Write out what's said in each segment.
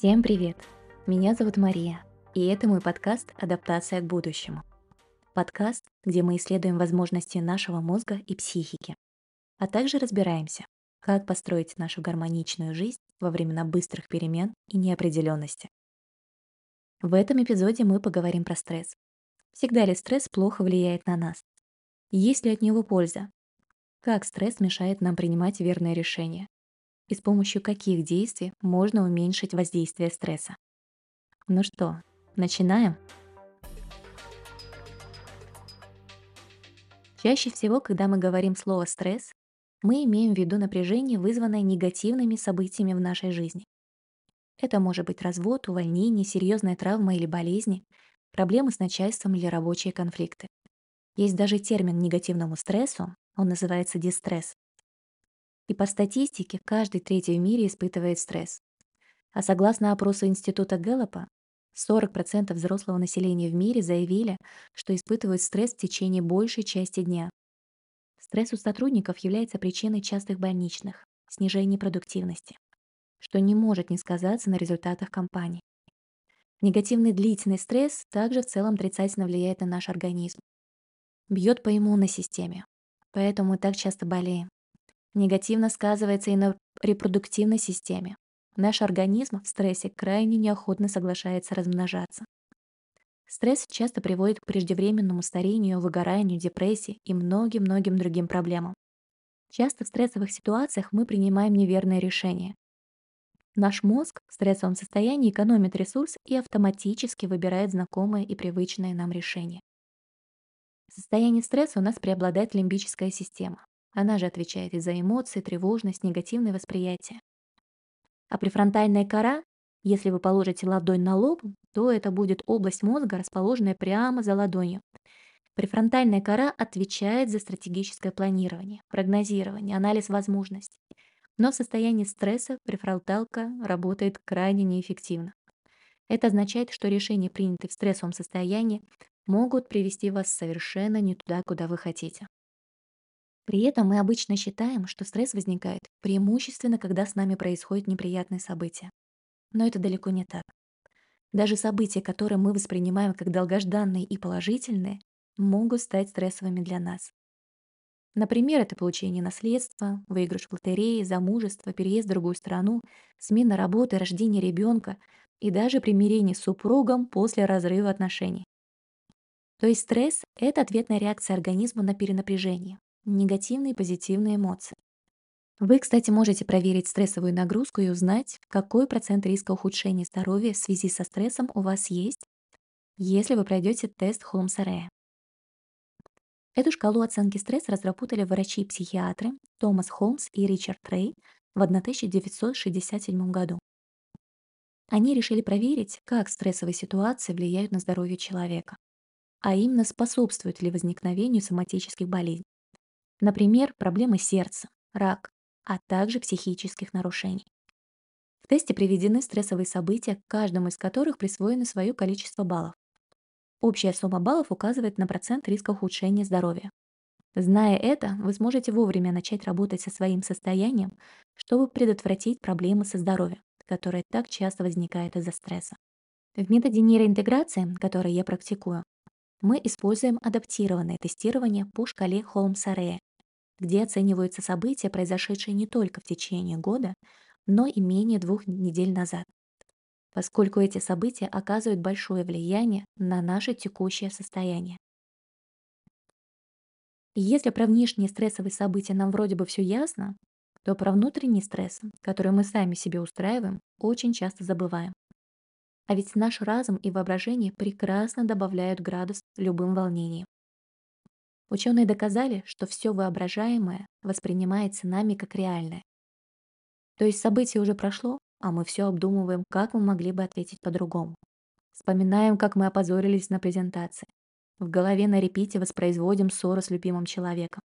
Всем привет! Меня зовут Мария, и это мой подкаст «Адаптация к будущему». Подкаст, где мы исследуем возможности нашего мозга и психики, а также разбираемся, как построить нашу гармоничную жизнь во времена быстрых перемен и неопределенности. В этом эпизоде мы поговорим про стресс. Всегда ли стресс плохо влияет на нас? Есть ли от него польза? Как стресс мешает нам принимать верные решения? И с помощью каких действий можно уменьшить воздействие стресса? Ну что, начинаем? Чаще всего, когда мы говорим слово «стресс», мы имеем в виду напряжение, вызванное негативными событиями в нашей жизни. Это может быть развод, увольнение, серьезная травма или болезни, проблемы с начальством или рабочие конфликты. Есть даже термин негативному стрессу, он называется дистресс. И по статистике каждый третий в мире испытывает стресс. А согласно опросу Института Гэллопа, 40% взрослого населения в мире заявили, что испытывают стресс в течение большей части дня. Стресс у сотрудников является причиной частых больничных, снижения продуктивности, что не может не сказаться на результатах компании. Негативный длительный стресс также в целом отрицательно влияет на наш организм. Бьет по иммунной системе, поэтому мы так часто болеем. Негативно сказывается и на репродуктивной системе. Наш организм в стрессе крайне неохотно соглашается размножаться. Стресс часто приводит к преждевременному старению, выгоранию, депрессии и многим-многим другим проблемам. Часто в стрессовых ситуациях мы принимаем неверные решения. Наш мозг в стрессовом состоянии экономит ресурс и автоматически выбирает знакомые и привычные нам решения. В состоянии стресса у нас преобладает лимбическая система. Она же отвечает и за эмоции, тревожность, негативное восприятие. А префронтальная кора, если вы положите ладонь на лоб, то это будет область мозга, расположенная прямо за ладонью. Префронтальная кора отвечает за стратегическое планирование, прогнозирование, анализ возможностей. Но в состоянии стресса префронталка работает крайне неэффективно. Это означает, что решения, принятые в стрессовом состоянии, могут привести вас совершенно не туда, куда вы хотите. При этом мы обычно считаем, что стресс возникает преимущественно, когда с нами происходят неприятные события. Но это далеко не так. Даже события, которые мы воспринимаем как долгожданные и положительные, могут стать стрессовыми для нас. Например, это получение наследства, выигрыш в лотерее, замужество, переезд в другую страну, смена работы, рождение ребенка и даже примирение с супругом после разрыва отношений. То есть стресс– это ответная реакция организма на перенапряжение, негативные и позитивные эмоции. Вы, кстати, можете проверить стрессовую нагрузку и узнать, какой процент риска ухудшения здоровья в связи со стрессом у вас есть, если вы пройдете тест Холмса-Рея. Эту шкалу оценки стресса разработали врачи-психиатры Томас Холмс и Ричард Рей в 1967 году. Они решили проверить, как стрессовые ситуации влияют на здоровье человека, а именно способствуют ли возникновению соматических болезней. Например, проблемы сердца, рак, а также психических нарушений. В тесте приведены стрессовые события, каждому из которых присвоено свое количество баллов. Общая сумма баллов указывает на процент риска ухудшения здоровья. Зная это, вы сможете вовремя начать работать со своим состоянием, чтобы предотвратить проблемы со здоровьем, которые так часто возникают из-за стресса. В методе нейроинтеграции, который я практикую, мы используем адаптированное тестирование по шкале Холмса-Рея где оцениваются события, произошедшие не только в течение года, но и менее двух недель назад, поскольку эти события оказывают большое влияние на наше текущее состояние. Если про внешние стрессовые события нам вроде бы все ясно, то про внутренний стресс, который мы сами себе устраиваем, очень часто забываем. А ведь наш разум и воображение прекрасно добавляют градус любым волнениям. Ученые доказали, что все воображаемое воспринимается нами как реальное. То есть событие уже прошло, а мы все обдумываем, как мы могли бы ответить по-другому. Вспоминаем, как мы опозорились на презентации. В голове на репите воспроизводим ссору с любимым человеком.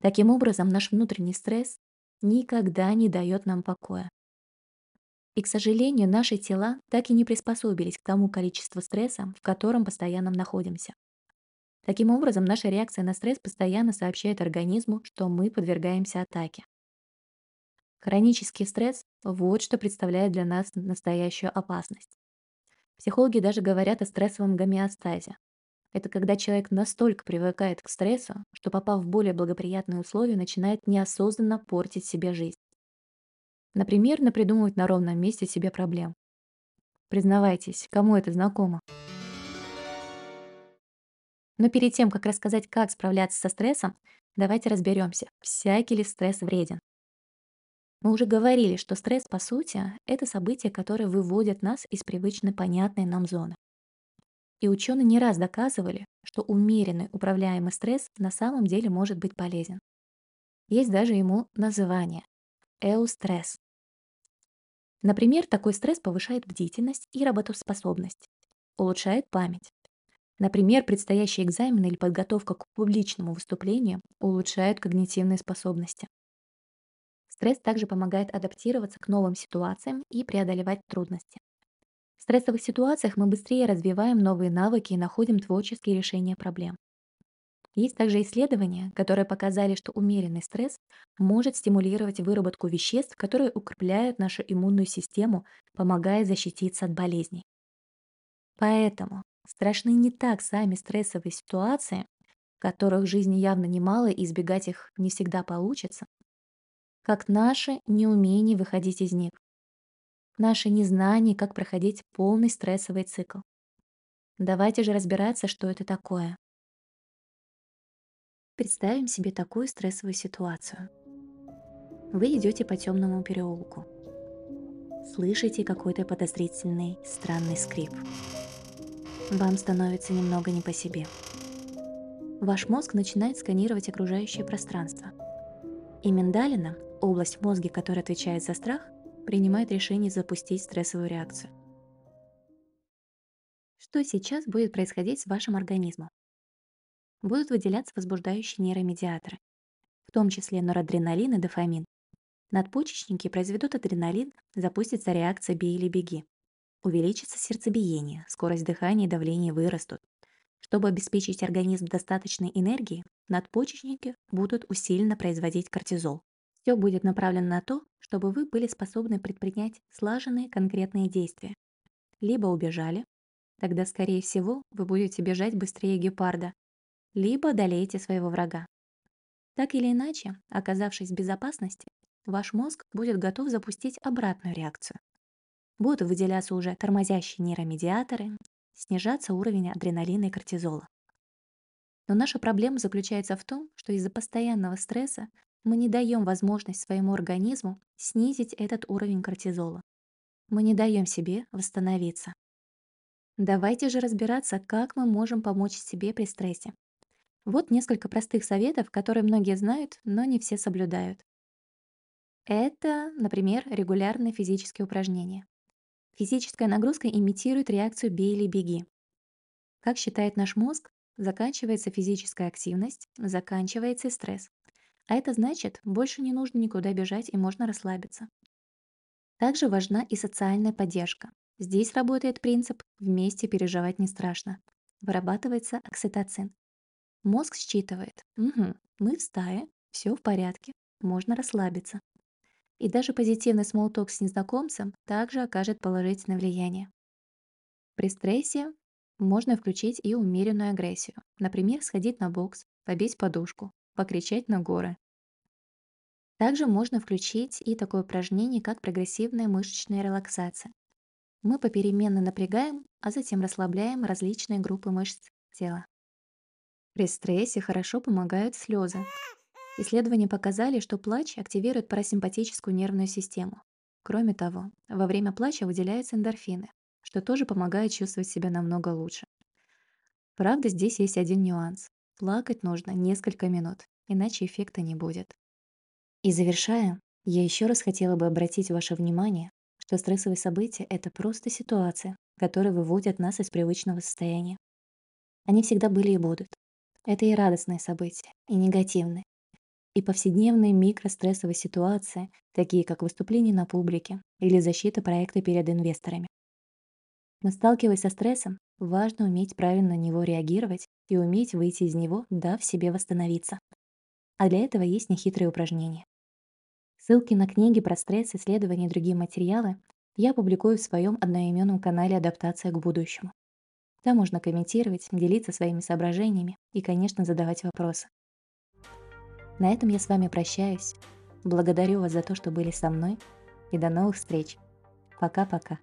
Таким образом, наш внутренний стресс никогда не дает нам покоя. И, к сожалению, наши тела так и не приспособились к тому количеству стресса, в котором постоянно находимся. Таким образом, наша реакция на стресс постоянно сообщает организму, что мы подвергаемся атаке. Хронический стресс– вот что представляет для нас настоящую опасность. Психологи даже говорят о стрессовом гомеостазе. Это когда человек настолько привыкает к стрессу, что попав в более благоприятные условия, начинает неосознанно портить себе жизнь. Например, напридумывать на ровном месте себе проблем. Признавайтесь, кому это знакомо? Но перед тем, как рассказать, как справляться со стрессом, давайте разберемся, всякий ли стресс вреден. Мы уже говорили, что стресс, по сути, это события, которые выводят нас из привычной понятной нам зоны. И ученые не раз доказывали, что умеренный управляемый стресс на самом деле может быть полезен. Есть даже ему название– эустресс. Например, такой стресс повышает бдительность и работоспособность, улучшает память. Например, предстоящий экзамен или подготовка к публичному выступлению улучшают когнитивные способности. Стресс также помогает адаптироваться к новым ситуациям и преодолевать трудности. В стрессовых ситуациях мы быстрее развиваем новые навыки и находим творческие решения проблем. Есть также исследования, которые показали, что умеренный стресс может стимулировать выработку веществ, которые укрепляют нашу иммунную систему, помогая защититься от болезней. Поэтому страшны не так сами стрессовые ситуации, которых в жизни явно немало и избегать их не всегда получится, как наше неумение выходить из них, наше незнание, как проходить полный стрессовый цикл. Давайте же разбираться, что это такое. Представим себе такую стрессовую ситуацию. Вы идете по темному переулку. Слышите какой-то подозрительный, странный скрип. Вам становится немного не по себе. Ваш мозг начинает сканировать окружающее пространство. И миндалина, область в мозге, которая отвечает за страх, принимает решение запустить стрессовую реакцию. Что сейчас будет происходить с вашим организмом? Будут выделяться возбуждающие нейромедиаторы, в том числе норадреналин и дофамин. Надпочечники произведут адреналин, запустится реакция «бей или беги». Увеличится сердцебиение, скорость дыхания и давление вырастут. Чтобы обеспечить организм достаточной энергией, надпочечники будут усиленно производить кортизол. Все будет направлено на то, чтобы вы были способны предпринять слаженные конкретные действия. Либо убежали, тогда, скорее всего, вы будете бежать быстрее гепарда, либо одолеете своего врага. Так или иначе, оказавшись в безопасности, ваш мозг будет готов запустить обратную реакцию. Будут выделяться уже тормозящие нейромедиаторы, снижаться уровень адреналина и кортизола. Но наша проблема заключается в том, что из-за постоянного стресса мы не даем возможность своему организму снизить этот уровень кортизола. Мы не даем себе восстановиться. Давайте же разбираться, как мы можем помочь себе при стрессе. Вот несколько простых советов, которые многие знают, но не все соблюдают. Это, например, регулярные физические упражнения. Физическая нагрузка имитирует реакцию «бей или беги». Как считает наш мозг, заканчивается физическая активность, заканчивается стресс. А это значит, больше не нужно никуда бежать и можно расслабиться. Также важна и социальная поддержка. Здесь работает принцип «вместе переживать не страшно». Вырабатывается окситоцин. Мозг считывает, угу, мы в стае, все в порядке, можно расслабиться. И даже позитивный смолток с незнакомцем также окажет положительное влияние. При стрессе можно включить и умеренную агрессию. Например, сходить на бокс, побить подушку, покричать на горы. Также можно включить и такое упражнение, как прогрессивная мышечная релаксация. Мы попеременно напрягаем, а затем расслабляем различные группы мышц тела. При стрессе хорошо помогают слезы. Исследования показали, что плач активирует парасимпатическую нервную систему. Кроме того, во время плача выделяются эндорфины, что тоже помогает чувствовать себя намного лучше. Правда, здесь есть один нюанс. Плакать нужно несколько минут, иначе эффекта не будет. И завершая, я еще раз хотела бы обратить ваше внимание, что стрессовые события– это просто ситуация, которые выводят нас из привычного состояния. Они всегда были и будут. Это и радостные события, и негативные, и повседневные микрострессовые ситуации, такие как выступление на публике или защита проекта перед инвесторами. Но сталкиваясь со стрессом, важно уметь правильно на него реагировать и уметь выйти из него, дав себе восстановиться. А для этого есть нехитрые упражнения. Ссылки на книги про стресс, исследования и другие материалы я публикую в своем одноименном канале «Адаптация к будущему». Там можно комментировать, делиться своими соображениями и, конечно, задавать вопросы. На этом я с вами прощаюсь. Благодарю вас за то, что были со мной. И до новых встреч. Пока-пока.